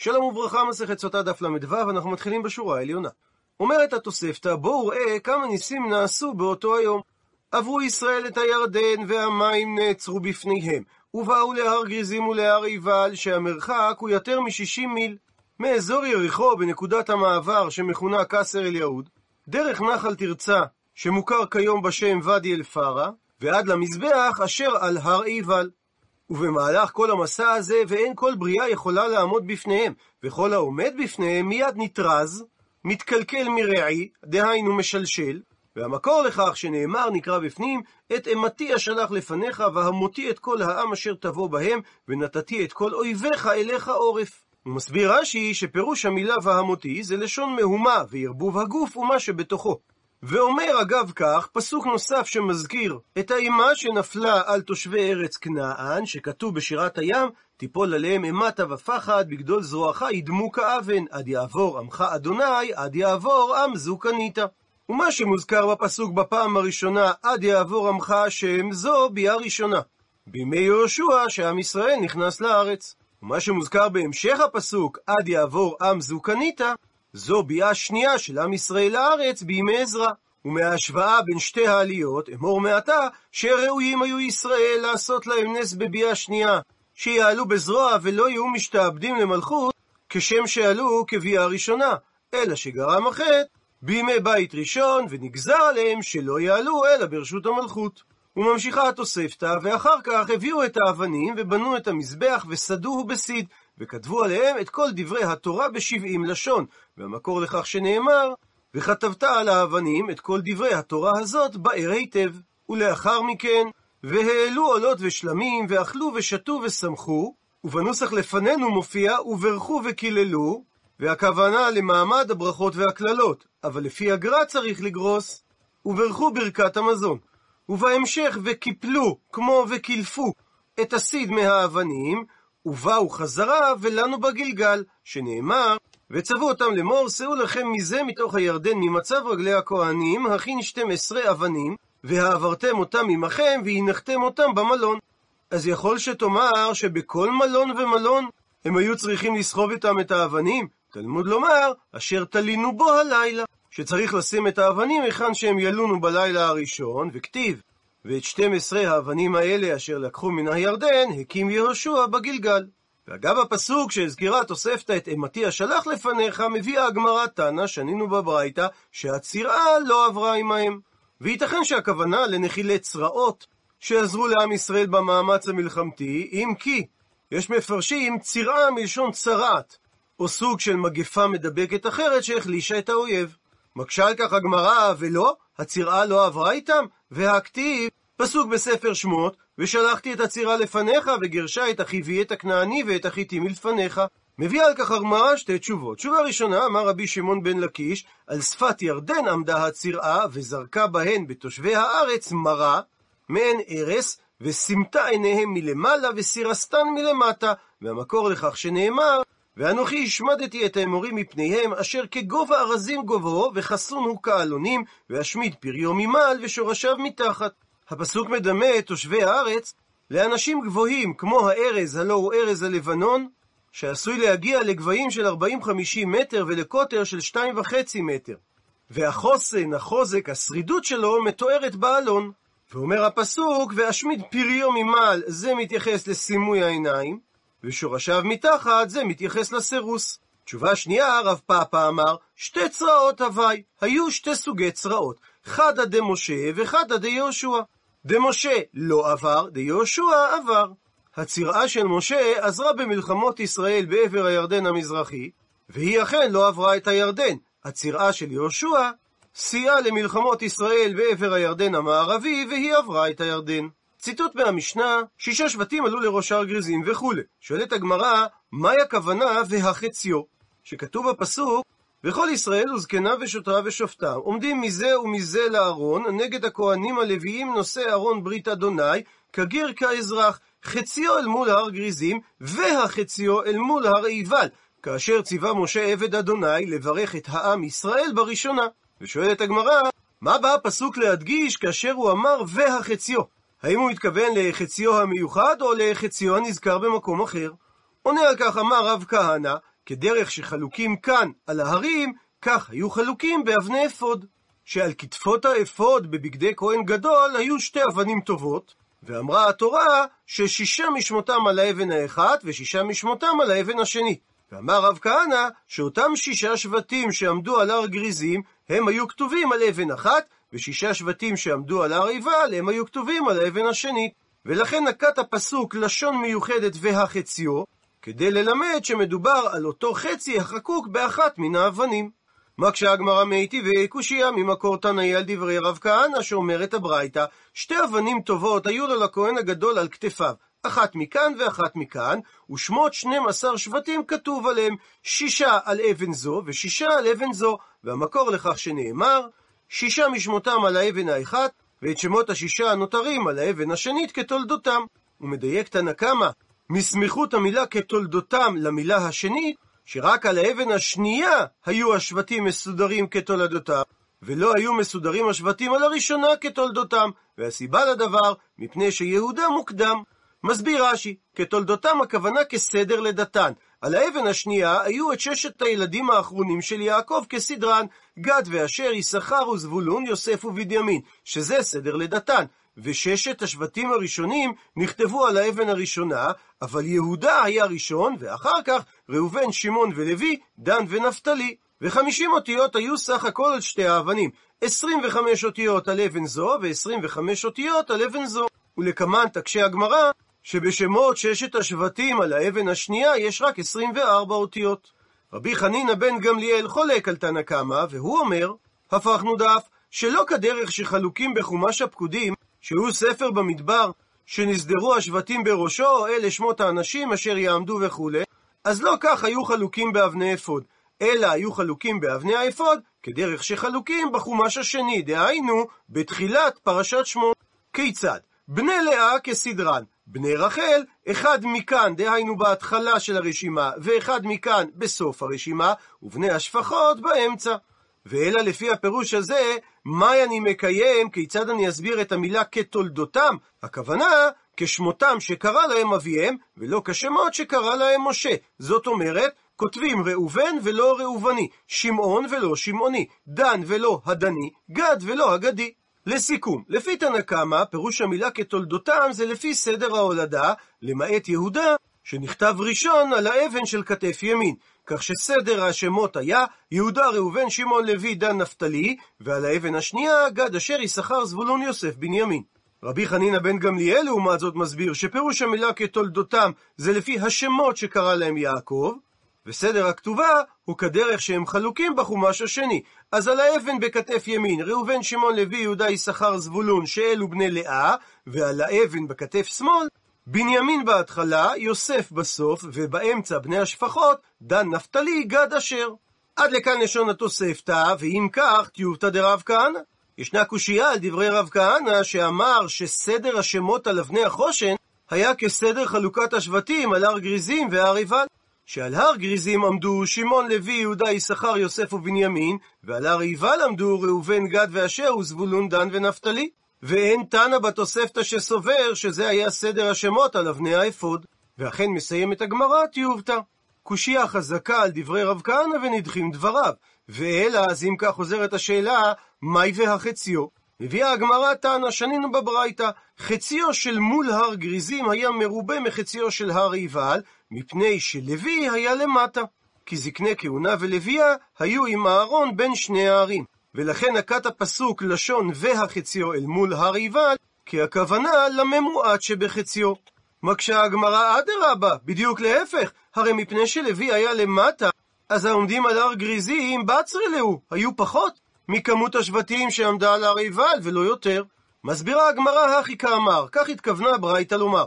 שלום וברכה, מסכת סוטה דף ל"ו, אנחנו מתחילים בשורה העליונה. אומרת התוספתא, בואו ראה כמה ניסים נעשו באותו היום. עברו ישראל את הירדן, והמים נעצרו בפניהם, ובאו להר גריזים ולהר עיבל, שהמרחק הוא יותר מ-60 מיל. מאזור יריחו, בנקודת המעבר שמכונה קסר אל יהוד, דרך נחל תרצה, שמוכר כיום בשם ואדי אל-פארה, ועד למזבח אשר על הר עיבל. ובמהלך כל המסע הזה, ואין כל בריאה יכולה לעמוד בפניהם, וכל העומד בפניהם מיד נטרז, מתקלקל מרעי, דהיינו משלשל, והמקור לכך שנאמר נקרא בפנים, את אימתי אשלח לפניך, והמותי את כל העם אשר תבוא בהם, ונתתי את כל אויביך אליך עורף. הוא מסביר רש"י שפירוש המילה והמותי זה לשון מהומה וערבוב הגוף ומה שבתוכו. ואומר אגב כך, פסוק נוסף שמזכיר את האימה שנפלה על תושבי ארץ כנען, שכתוב בשירת הים, תיפול עליהם אימתה ופחד, בגדול זרועך ידמו כאבן, עד יעבור עמך אדוני, עד יעבור עם זו קנית. ומה שמוזכר בפסוק בפעם הראשונה, עד יעבור עמך השם, זו ביאה ראשונה. בימי יהושע, שעם ישראל נכנס לארץ. ומה שמוזכר בהמשך הפסוק, עד יעבור עם זו קנית, זו ביאה שנייה של עם ישראל לארץ בימי עזרא. ומההשוואה בין שתי העליות, אמור מעתה, שראויים היו ישראל לעשות להם נס בביאה שנייה, שיעלו בזרוע ולא יהיו משתעבדים למלכות, כשם שעלו כביאה ראשונה, אלא שגרם החטא בימי בית ראשון, ונגזר עליהם שלא יעלו אלא ברשות המלכות. וממשיכה התוספתא, ואחר כך הביאו את האבנים ובנו את המזבח וסדוהו בסיד, וכתבו עליהם את כל דברי התורה בשבעים לשון, והמקור לכך שנאמר, וכתבת על האבנים את כל דברי התורה הזאת באר היטב. ולאחר מכן, והעלו עולות ושלמים, ואכלו ושתו ושמחו, ובנוסח לפנינו מופיע, וברכו וקיללו, והכוונה למעמד הברכות והקללות, אבל לפי הגר"א צריך לגרוס, וברכו ברכת המזון. ובהמשך וקיפלו, כמו וקילפו, את הסיד מהאבנים, ובאו חזרה ולנו בגלגל, שנאמר, וצוו אותם לאמור, שאו לכם מזה מתוך הירדן ממצב רגלי הכהנים, הכין 12 אבנים, והעברתם אותם עמכם, והנחתם אותם במלון. אז יכול שתאמר שבכל מלון ומלון הם היו צריכים לסחוב איתם את האבנים? תלמוד לומר, אשר תלינו בו הלילה. שצריך לשים את האבנים היכן שהם ילונו בלילה הראשון, וכתיב, ואת 12 האבנים האלה אשר לקחו מן הירדן, הקים יהושע בגלגל. ואגב הפסוק שהזכירה תוספתא את אימתי אשלח לפניך, מביאה הגמרא תנא, שנינו בברייתא, שהצירעה לא עברה עמהם. וייתכן שהכוונה לנחילי צרעות שעזרו לעם ישראל במאמץ המלחמתי, אם כי יש מפרשים צירעה מלשון צרעת, או סוג של מגפה מדבקת אחרת שהחלישה את האויב. מקשה על כך הגמרא, ולא, הצירעה לא עברה איתם, והכתיב, פסוק בספר שמות, ושלחתי את הצירה לפניך, וגרשה את אחיבי את הכנעני ואת החיתי מלפניך. מביא על כך הגמרא שתי תשובות. תשובה ראשונה, אמר רבי שמעון בן לקיש, על שפת ירדן עמדה הצירעה, וזרקה בהן בתושבי הארץ מרה, מעין ארס, וסימתה עיניהם מלמעלה, וסירסתן מלמטה, והמקור לכך שנאמר, ואנוכי השמדתי את האמורים מפניהם, אשר כגובה ארזים גובהו, וחסונו כעלונים, ואשמיד פריו ממעל, ושורשיו מתחת. הפסוק מדמה את תושבי הארץ לאנשים גבוהים, כמו הארז, הלא הוא ארז הלבנון, שעשוי להגיע לגבהים של 40-50 מטר ולקוטר של 2.5 מטר. והחוסן, החוזק, השרידות שלו מתוארת באלון. ואומר הפסוק, ואשמיד פריו ממעל, זה מתייחס לסימוי העיניים, ושורשיו מתחת, זה מתייחס לסירוס. תשובה שנייה, הרב פאפה אמר, שתי צרעות הווי, היו שתי סוגי צרעות, חדא דמשה וחדא דיהושע. דמשה לא עבר, דיהושע עבר. הצירעה של משה עזרה במלחמות ישראל בעבר הירדן המזרחי, והיא אכן לא עברה את הירדן. הצירעה של יהושע סייעה למלחמות ישראל בעבר הירדן המערבי, והיא עברה את הירדן. ציטוט מהמשנה, שישה שבטים עלו לראש הר גריזים וכולי. שואלת הגמרא, מהי הכוונה והחציו? שכתוב בפסוק, וכל ישראל וזקניו ושוטריו ושופטיו עומדים מזה ומזה לארון נגד הכהנים הלוויים נושא ארון ברית אדוני כגר כאזרח חציו אל מול הר גריזים והחציו אל מול הר עיבל כאשר ציווה משה עבד אדוני לברך את העם ישראל בראשונה ושואלת הגמרא מה בא הפסוק להדגיש כאשר הוא אמר והחציו האם הוא התכוון לחציו המיוחד או לחציו הנזכר במקום אחר? עונה על כך אמר רב כהנא כדרך שחלוקים כאן על ההרים, כך היו חלוקים באבני אפוד. שעל כתפות האפוד בבגדי כהן גדול היו שתי אבנים טובות, ואמרה התורה ששישה משמותם על האבן האחת ושישה משמותם על האבן השנית. ואמר רב כהנא שאותם שישה שבטים שעמדו על הר גריזים, הם היו כתובים על אבן אחת, ושישה שבטים שעמדו על הר עיבל, הם היו כתובים על האבן השנית. ולכן נקט הפסוק לשון מיוחדת והחציו, כדי ללמד שמדובר על אותו חצי החקוק באחת מן האבנים. מקשה הגמרא מאיתי וקושייה ממקור תנאי על דברי רב כהנא שאומרת הברייתא, שתי אבנים טובות היו לו לכהן הגדול על כתפיו, אחת מכאן ואחת מכאן, ושמות 12 שבטים כתוב עליהם, שישה על אבן זו ושישה על אבן זו, והמקור לכך שנאמר, שישה משמותם על האבן האחת, ואת שמות השישה הנותרים על האבן השנית כתולדותם. הוא מדייק תנא קמא, מסמיכות המילה כתולדותם למילה השנית, שרק על האבן השנייה היו השבטים מסודרים כתולדותיו, ולא היו מסודרים השבטים על הראשונה כתולדותם, והסיבה לדבר, מפני שיהודה מוקדם. מסביר רש"י, כתולדותם הכוונה כסדר לדתן. על האבן השנייה היו את ששת הילדים האחרונים של יעקב כסדרן, גד ואשר, יששכר וזבולון, יוסף ובנימין, שזה סדר לדתן. וששת השבטים הראשונים נכתבו על האבן הראשונה, אבל יהודה היה ראשון, ואחר כך ראובן, שמעון ולוי, דן ונפתלי. וחמישים אותיות היו סך הכל על שתי האבנים, עשרים וחמש אותיות על אבן זו, ועשרים וחמש אותיות על אבן זו. ולקמן תקשה הגמרא, שבשמות ששת השבטים על האבן השנייה יש רק 24 אותיות. רבי חנינא בן גמליאל חולק על תנא קמא, והוא אומר, הפכנו דף, שלא כדרך שחלוקים בחומש הפקודים, שהוא ספר במדבר, שנסדרו השבטים בראשו, אלה שמות האנשים אשר יעמדו וכולי, אז לא כך היו חלוקים באבני אפוד, אלא היו חלוקים באבני האפוד, כדרך שחלוקים בחומש השני, דהיינו, בתחילת פרשת שמות. כיצד? בני לאה כסדרן, בני רחל, אחד מכאן, דהיינו בהתחלה של הרשימה, ואחד מכאן בסוף הרשימה, ובני השפחות באמצע. ואלא לפי הפירוש הזה, מה אני מקיים, כיצד אני אסביר את המילה כתולדותם? הכוונה, כשמותם שקרא להם אביהם, ולא כשמות שקרא להם משה. זאת אומרת, כותבים ראובן ולא ראובני, שמעון ולא שמעוני, דן ולא הדני, גד ולא הגדי. לסיכום, לפי תנא קמא, פירוש המילה כתולדותם זה לפי סדר ההולדה, למעט יהודה, שנכתב ראשון על האבן של כתף ימין. כך שסדר השמות היה יהודה, ראובן, שמעון, לוי, דן, נפתלי, ועל האבן השנייה גד, אשר, יששכר, זבולון, יוסף, בנימין. רבי חנינא בן גמליאל לעומת זאת מסביר שפירוש המילה כתולדותם זה לפי השמות שקרא להם יעקב, וסדר הכתובה הוא כדרך שהם חלוקים בחומש השני. אז על האבן בכתף ימין, ראובן, שמעון, לוי, יהודה, יששכר, זבולון, שאלו בני לאה, ועל האבן בכתף שמאל, בנימין בהתחלה, יוסף בסוף, ובאמצע בני השפחות, דן נפתלי, גד אשר. עד לכאן לשון התוספתא, ואם כך, טיובתא דרב כהנא. ישנה קושייה על דברי רב כהנא, שאמר שסדר השמות על אבני החושן היה כסדר חלוקת השבטים על הר גריזים והר עיבל. שעל הר גריזים עמדו שמעון, לוי, יהודה, יששכר, יוסף ובנימין, ועל הר עיבל עמדו ראובן, גד ואשר, וזבולון, דן ונפתלי. ואין תנא בתוספתא שסובר שזה היה סדר השמות על אבני האפוד. ואכן מסיימת הגמרא טיובתא. קושייה חזקה על דברי רב כהנא ונדחים דבריו. ואלא, אז אם כך חוזרת השאלה, מהי והחציו? מביאה הגמרא תנא, שנינו בברייתא, חציו של מול הר גריזים היה מרובה מחציו של הר עיבל, מפני שלוי היה למטה. כי זקני כהונה ולוויה היו עם אהרון בין שני הערים. ולכן נקט הפסוק לשון והחציו אל מול הר עיבל, כי הכוונה לממועט שבחציו. מקשה הגמרא אדרבה, בדיוק להפך, הרי מפני שלוי היה למטה, אז העומדים על הר גריזים בצרי להו, היו פחות מכמות השבטים שעמדה על הר עיבל, ולא יותר. מסבירה הגמרא הכי כאמר, כך התכוונה ברייתא לומר,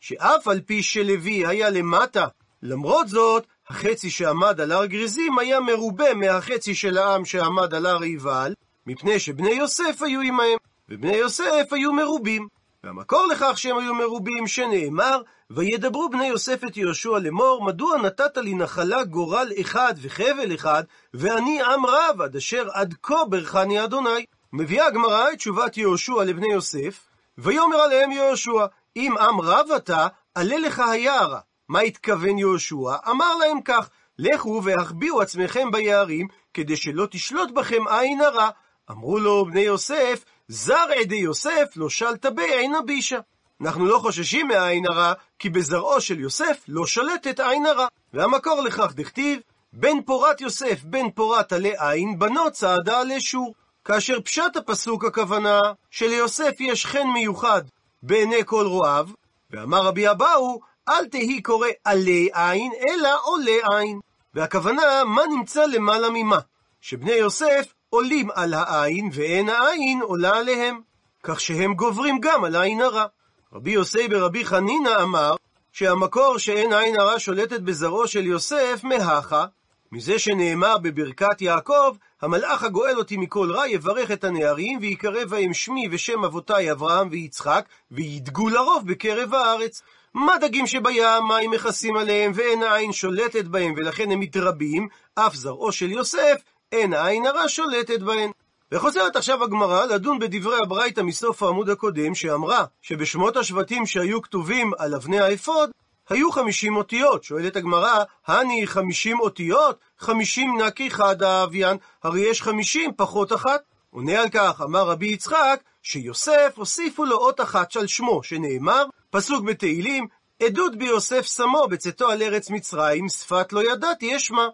שאף על פי שלוי היה למטה, למרות זאת, החצי שעמד על הר גריזים היה מרובה מהחצי של העם שעמד על הר עיבל, מפני שבני יוסף היו עמהם, ובני יוסף היו מרובים. והמקור לכך שהם היו מרובים, שנאמר, וידברו בני יוסף את יהושע לאמור, מדוע נתת לי נחלה גורל אחד וחבל אחד, ואני עם רב, עד אשר עד כה ברכני אדוני. מביאה הגמרא את תשובת יהושע לבני יוסף, ויאמר עליהם יהושע, אם עם רב אתה, עלה לך היערה. מה התכוון יהושע? אמר להם כך, לכו והחביאו עצמכם ביערים, כדי שלא תשלוט בכם עין הרע. אמרו לו בני יוסף, זר עדי יוסף לא שלת בעין הבישה. אנחנו לא חוששים מהעין הרע, כי בזרעו של יוסף לא שלטת עין הרע. והמקור לכך דכתיב, בן פורת יוסף, בן פורת עלי עין, בנו צעדה עלי שור. כאשר פשט הפסוק הכוונה שליוסף יש חן מיוחד בעיני כל רועיו, ואמר רבי אבאו, אל תהי קורא עלי עין, אלא עולה עין. והכוונה, מה נמצא למעלה ממה? שבני יוסף עולים על העין, ואין העין עולה עליהם. כך שהם גוברים גם על העין הרע. רבי יוסי ברבי חנינא אמר, שהמקור שאין עין הרע שולטת בזרעו של יוסף, מהכה, מזה שנאמר בברכת יעקב, המלאך הגואל אותי מכל רע יברך את הנערים, ויקרא בהם שמי ושם אבותי אברהם ויצחק, וידגו לרוב בקרב הארץ. מה דגים שבים, מים מכסים עליהם, ואין העין שולטת בהם, ולכן הם מתרבים, אף זרעו של יוסף, אין העין הרע שולטת בהם. וחוזרת עכשיו הגמרא לדון בדברי הברייתא מסוף העמוד הקודם, שאמרה שבשמות השבטים שהיו כתובים על אבני האפוד, היו חמישים אותיות. שואלת הגמרא, הני חמישים אותיות? חמישים נקי חד האביין, הרי יש חמישים פחות אחת. עונה על כך, אמר רבי יצחק, שיוסף הוסיפו לו אות אחת של שמו, שנאמר, פסוק בתהילים, עדות ביוסף שמו בצאתו על ארץ מצרים, שפת לא ידעתי אשמע.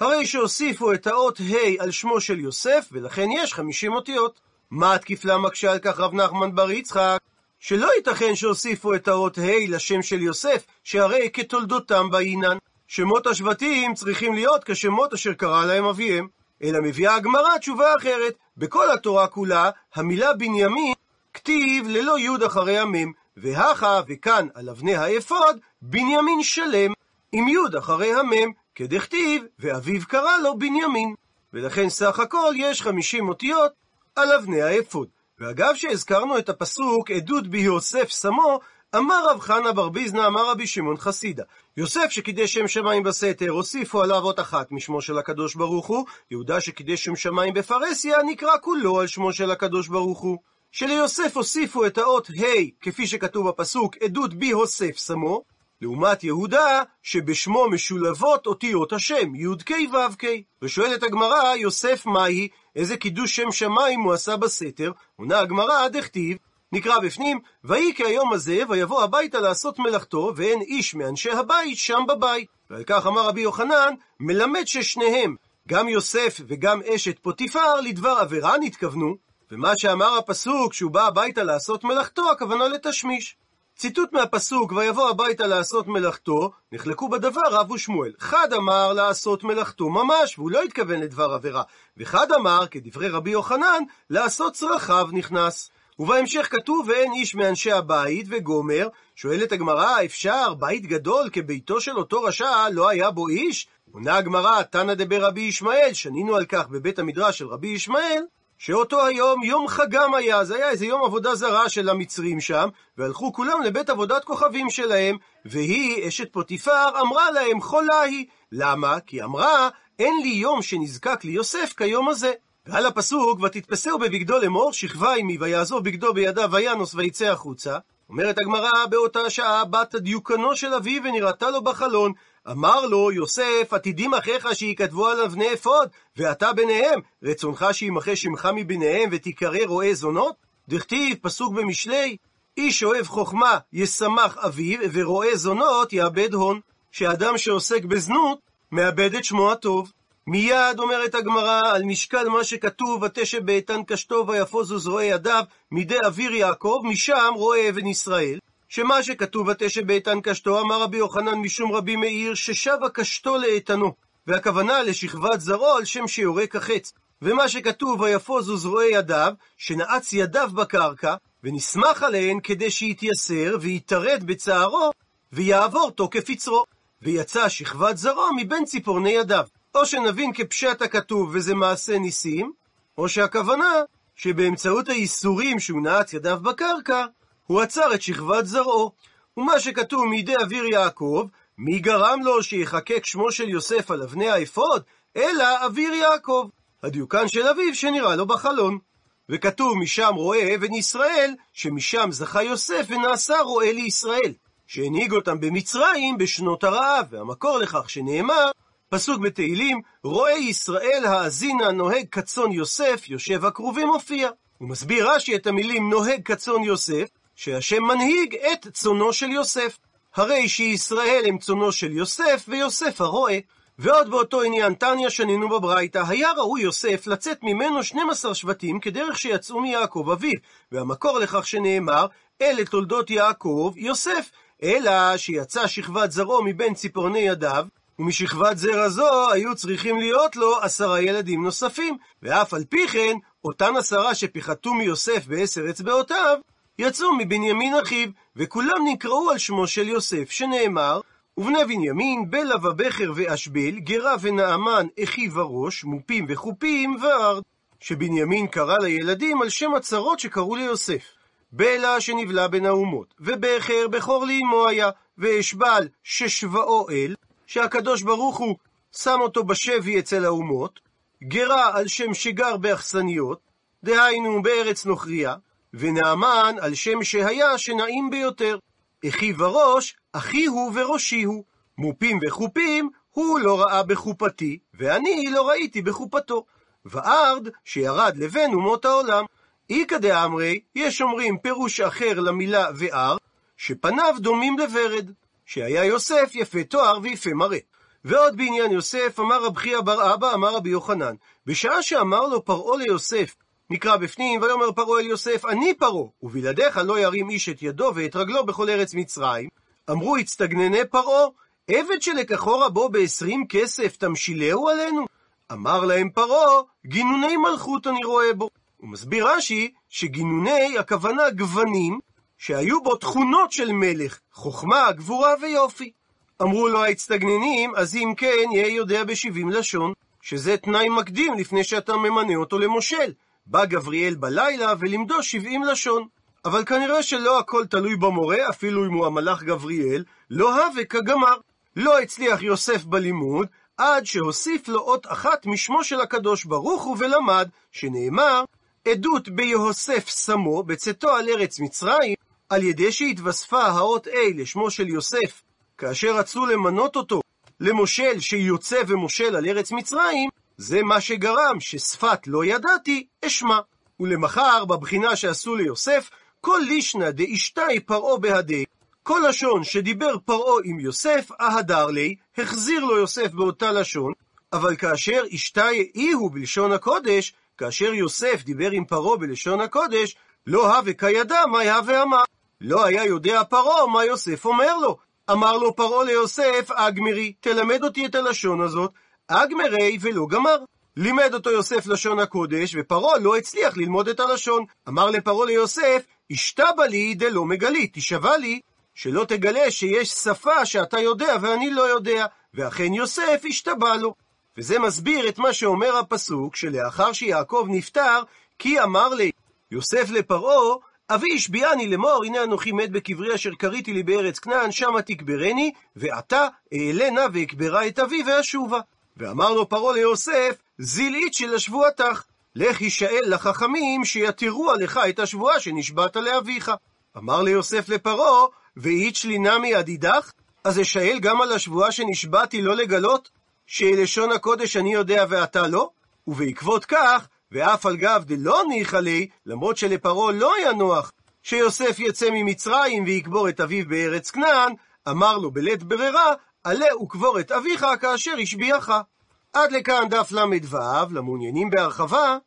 הרי שהוסיפו את האות ה' על שמו של יוסף, ולכן יש חמישים אותיות. מה התקיף לה מקשה על כך רב נחמן בר יצחק? שלא ייתכן שהוסיפו את האות ה' לשם של יוסף, שהרי כתולדותם באינן. שמות השבטים צריכים להיות כשמות אשר קרא להם אביהם. אלא מביאה הגמרא תשובה אחרת. בכל התורה כולה, המילה בנימין כתיב ללא יוד אחרי המם, והכה וכאן על אבני האפוד, בנימין שלם, עם יוד אחרי המם, כדכתיב, ואביו קרא לו בנימין. ולכן סך הכל יש חמישים אותיות על אבני האפוד. ואגב שהזכרנו את הפסוק עדות ביוסף שמו, אמר רב חנה בר ביזנא, אמר רבי שמעון חסידה. יוסף שקידש שם שמיים בסתר, הוסיפו עליו אות אחת משמו של הקדוש ברוך הוא, יהודה שקידש שם שמיים בפרהסיה, נקרא כולו על שמו של הקדוש ברוך הוא. שליוסף הוסיפו את האות ה', כפי שכתוב בפסוק, עדות ביהוסף שמו, לעומת יהודה, שבשמו משולבות אותיות השם, י"ק ו"ק. ושואלת הגמרא, יוסף מהי? איזה קידוש שם שמיים הוא עשה בסתר? עונה הגמרא, דכתיב, נקרא בפנים, ויהי כהיום הזה, ויבוא הביתה לעשות מלאכתו, ואין איש מאנשי הבית שם בבית. ועל כך אמר רבי יוחנן, מלמד ששניהם, גם יוסף וגם אשת פוטיפר, לדבר עבירה נתכוונו, ומה שאמר הפסוק, שהוא בא הביתה לעשות מלאכתו, הכוונה לתשמיש. ציטוט מהפסוק, ויבוא הביתה לעשות מלאכתו, נחלקו בדבר רב ושמואל. חד אמר לעשות מלאכתו ממש, והוא לא התכוון לדבר עבירה. וחד אמר, כדברי רבי יוחנן, לעשות צרכיו נכנס. ובהמשך כתוב, ואין איש מאנשי הבית, וגומר, שואלת הגמרא, אפשר בית גדול כביתו של אותו רשע, לא היה בו איש? עונה הגמרא, תנא דבר רבי ישמעאל, שנינו על כך בבית המדרש של רבי ישמעאל, שאותו היום יום חגם היה, זה היה איזה יום עבודה זרה של המצרים שם, והלכו כולם לבית עבודת כוכבים שלהם, והיא, אשת פוטיפר, אמרה להם חולה היא. למה? כי אמרה, אין לי יום שנזקק ליוסף כיום הזה. ועל הפסוק, ותתפסהו בבגדו לאמור, שכבה עמי, ויעזוב בגדו בידיו וינוס ויצא החוצה. אומרת הגמרא, באותה שעה בת דיוקנו של אביו ונראתה לו בחלון, אמר לו, יוסף, עתידים אחיך שיכתבו על אבני אפוד, ואתה ביניהם, רצונך שימחה שמך מביניהם ותיקרא רועה זונות? דכתיב, פסוק במשלי, איש אוהב חוכמה ישמח אביו, ורועה זונות יאבד הון. שאדם שעוסק בזנות, מאבד את שמו הטוב. מיד אומרת הגמרא, על משקל מה שכתוב, ותשב באיתן קשתו ויפוזו זרועי ידיו, מידי אוויר יעקב, משם רואה אבן ישראל. שמה שכתוב ותשב באיתן קשתו, אמר רבי יוחנן משום רבי מאיר, ששבה קשתו לאיתנו. והכוונה לשכבת זרעו על שם שיורק החץ. ומה שכתוב ויפוזו זרועי ידיו, שנעץ ידיו בקרקע, ונסמך עליהן כדי שיתייסר ויתרד בצערו, ויעבור תוקף יצרו. ויצא שכבת זרעו מבין ציפורני ידיו. או שנבין כפשט הכתוב וזה מעשה ניסים, או שהכוונה שבאמצעות האיסורים שהוא נעץ ידיו בקרקע, הוא עצר את שכבת זרעו. ומה שכתוב מידי אוויר יעקב, מי גרם לו שיחקק שמו של יוסף על אבני האפוד? אלא אוויר יעקב, הדיוקן של אביו שנראה לו בחלון. וכתוב משם רואה אבן ישראל, שמשם זכה יוסף ונעשה רואה לישראל, שהנהיג אותם במצרים בשנות הרעב, והמקור לכך שנאמר, פסוק בתהילים, רואה ישראל האזינה נוהג כצאן יוסף, יושב הכרובים מופיע. הוא מסביר רש"י את המילים נוהג כצאן יוסף, שהשם מנהיג את צאנו של יוסף. הרי שישראל הם צאנו של יוסף, ויוסף הרועה. ועוד באותו עניין תניא שנינו בברייתא, היה ראוי יוסף לצאת ממנו 12 שבטים כדרך שיצאו מיעקב אביו, והמקור לכך שנאמר, אלה תולדות יעקב, יוסף, אלא שיצא שכבת זרעו מבין ציפורני ידיו, ומשכבת זרע זו היו צריכים להיות לו עשרה ילדים נוספים, ואף על פי כן, אותן עשרה שפיחתו מיוסף בעשר אצבעותיו, יצאו מבנימין אחיו, וכולם נקראו על שמו של יוסף, שנאמר, ובני בנימין, בלע ובכר ואשבל, גרה ונעמן, אחי וראש, מופים וחופים, וארד. שבנימין קרא לילדים על שם הצרות שקראו ליוסף. בלע שנבלע בין האומות, ובכר בכור לאמו היה, ואשבל ששבעו אל, שהקדוש ברוך הוא שם אותו בשבי אצל האומות, גרה על שם שגר באכסניות, דהיינו בארץ נוכריה, ונעמן על שם שהיה שנעים ביותר. אחי וראש, אחי הוא וראשי הוא. מופים וחופים, הוא לא ראה בחופתי, ואני לא ראיתי בחופתו. וארד, שירד לבין אומות העולם. איכא דאמרי, יש אומרים פירוש אחר למילה ואר, שפניו דומים לוורד, שהיה יוסף יפה תואר ויפה מראה. ועוד בעניין יוסף, אמר רב חייא בר אבא, אמר רבי יוחנן, בשעה שאמר לו פרעה ליוסף, נקרא בפנים, ויאמר פרעה אל יוסף, אני פרעה, ובלעדיך לא ירים איש את ידו ואת רגלו בכל ארץ מצרים. אמרו, הצטגנני פרעה, עבד שלקחו רבו בעשרים כסף, תמשילהו עלינו? אמר להם פרעה, גינוני מלכות אני רואה בו. הוא מסביר רש"י, שגינוני הכוונה גוונים, שהיו בו תכונות של מלך, חוכמה, גבורה ויופי. אמרו לו האצטגננים, אז אם כן, יהיה יודע בשבעים לשון, שזה תנאי מקדים לפני שאתה ממנה אותו למושל. בא גבריאל בלילה ולימדו שבעים לשון. אבל כנראה שלא הכל תלוי במורה, אפילו אם הוא המלאך גבריאל, לא הווה כגמר. לא הצליח יוסף בלימוד, עד שהוסיף לו אות אחת משמו של הקדוש ברוך הוא ולמד, שנאמר, עדות ביהוסף שמו בצאתו על ארץ מצרים, על ידי שהתווספה האות A לשמו של יוסף, כאשר רצו למנות אותו למושל שיוצא ומושל על ארץ מצרים, זה מה שגרם ששפת לא ידעתי, אשמע. ולמחר, בבחינה שעשו ליוסף, כל לישנא דאשתי פרעה בהדי. כל לשון שדיבר פרעה עם יוסף, אהדר לי, החזיר לו יוסף באותה לשון, אבל כאשר אשתי אי הוא בלשון הקודש, כאשר יוסף דיבר עם פרעה בלשון הקודש, לא הווה כידע מה הווה אמר. לא היה יודע פרעה מה יוסף אומר לו. אמר לו פרעה ליוסף, אגמרי, תלמד אותי את הלשון הזאת, אגמרי ולא גמר. לימד אותו יוסף לשון הקודש, ופרעה לא הצליח ללמוד את הלשון. אמר לפרעה ליוסף, השתבע לי דלא מגלי, תשבע לי, שלא תגלה שיש שפה שאתה יודע ואני לא יודע, ואכן יוסף השתבע לו. וזה מסביר את מה שאומר הפסוק, שלאחר שיעקב נפטר, כי אמר לי יוסף לפרעה, אבי השביעני לאמור, הנה אנוכי מת בקברי אשר קריתי לי בארץ כנען, שמה תקברני, ועתה אעלה נא ואקברה את אבי ואשובה. ואמר לו פרעה ליוסף, זילאית של השבועתך. לך הישאל לחכמים שיתירו עליך את השבועה שנשבעת לאביך. אמר ליוסף לפרעה, ואית שלי נמי עדידך? אז אשאל גם על השבועה שנשבעתי לא לגלות? שלשון הקודש אני יודע ואתה לא? ובעקבות כך, ואף על גב דלא ניחא לי, למרות שלפרעה לא היה נוח שיוסף יצא ממצרים ויקבור את אביו בארץ כנען, אמר לו בלית ברירה, עלה וקבור את אביך כאשר השביעך. עד לכאן דף ל"ו, למעוניינים בהרחבה,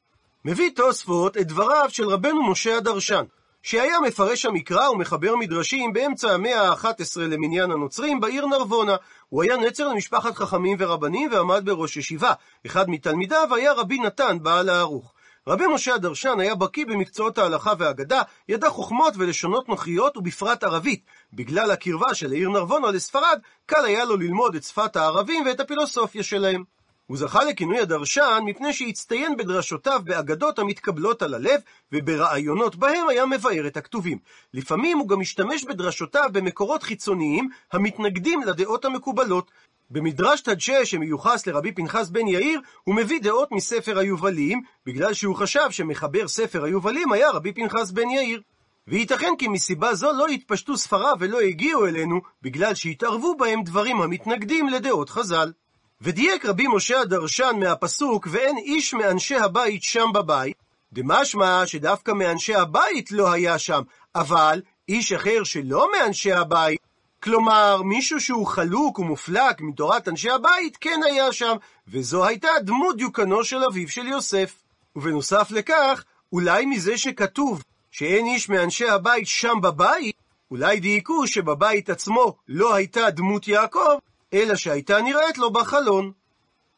מביא תוספות את דבריו של רבנו משה הדרשן, שהיה מפרש המקרא ומחבר מדרשים באמצע המאה ה-11 למניין הנוצרים בעיר נרבונה. הוא היה נצר למשפחת חכמים ורבנים ועמד בראש ישיבה. אחד מתלמידיו היה רבי נתן בעל הערוך. רבי משה הדרשן היה בקיא במקצועות ההלכה והאגדה, ידע חוכמות ולשונות נוחיות ובפרט ערבית. בגלל הקרבה של העיר נרבונה לספרד, קל היה לו ללמוד את שפת הערבים ואת הפילוסופיה שלהם. הוא זכה לכינוי הדרשן מפני שהצטיין בדרשותיו באגדות המתקבלות על הלב, וברעיונות בהם היה מבאר את הכתובים. לפעמים הוא גם השתמש בדרשותיו במקורות חיצוניים המתנגדים לדעות המקובלות. במדרש תדשה שמיוחס לרבי פנחס בן יאיר, הוא מביא דעות מספר היובלים, בגלל שהוא חשב שמחבר ספר היובלים היה רבי פנחס בן יאיר. וייתכן כי מסיבה זו לא התפשטו ספריו ולא הגיעו אלינו, בגלל שהתערבו בהם דברים המתנגדים לדעות חז"ל. ודייק רבי משה הדרשן מהפסוק, ואין איש מאנשי הבית שם בבית, דמשמע שדווקא מאנשי הבית לא היה שם, אבל איש אחר שלא מאנשי הבית, כלומר, מישהו שהוא חלוק ומופלק מתורת אנשי הבית, כן היה שם, וזו הייתה דמות דיוקנו של אביו של יוסף. ובנוסף לכך, אולי מזה שכתוב שאין איש מאנשי הבית שם בבית, אולי דייקו שבבית עצמו לא הייתה דמות יעקב, אלא שהייתה נראית לו בחלון.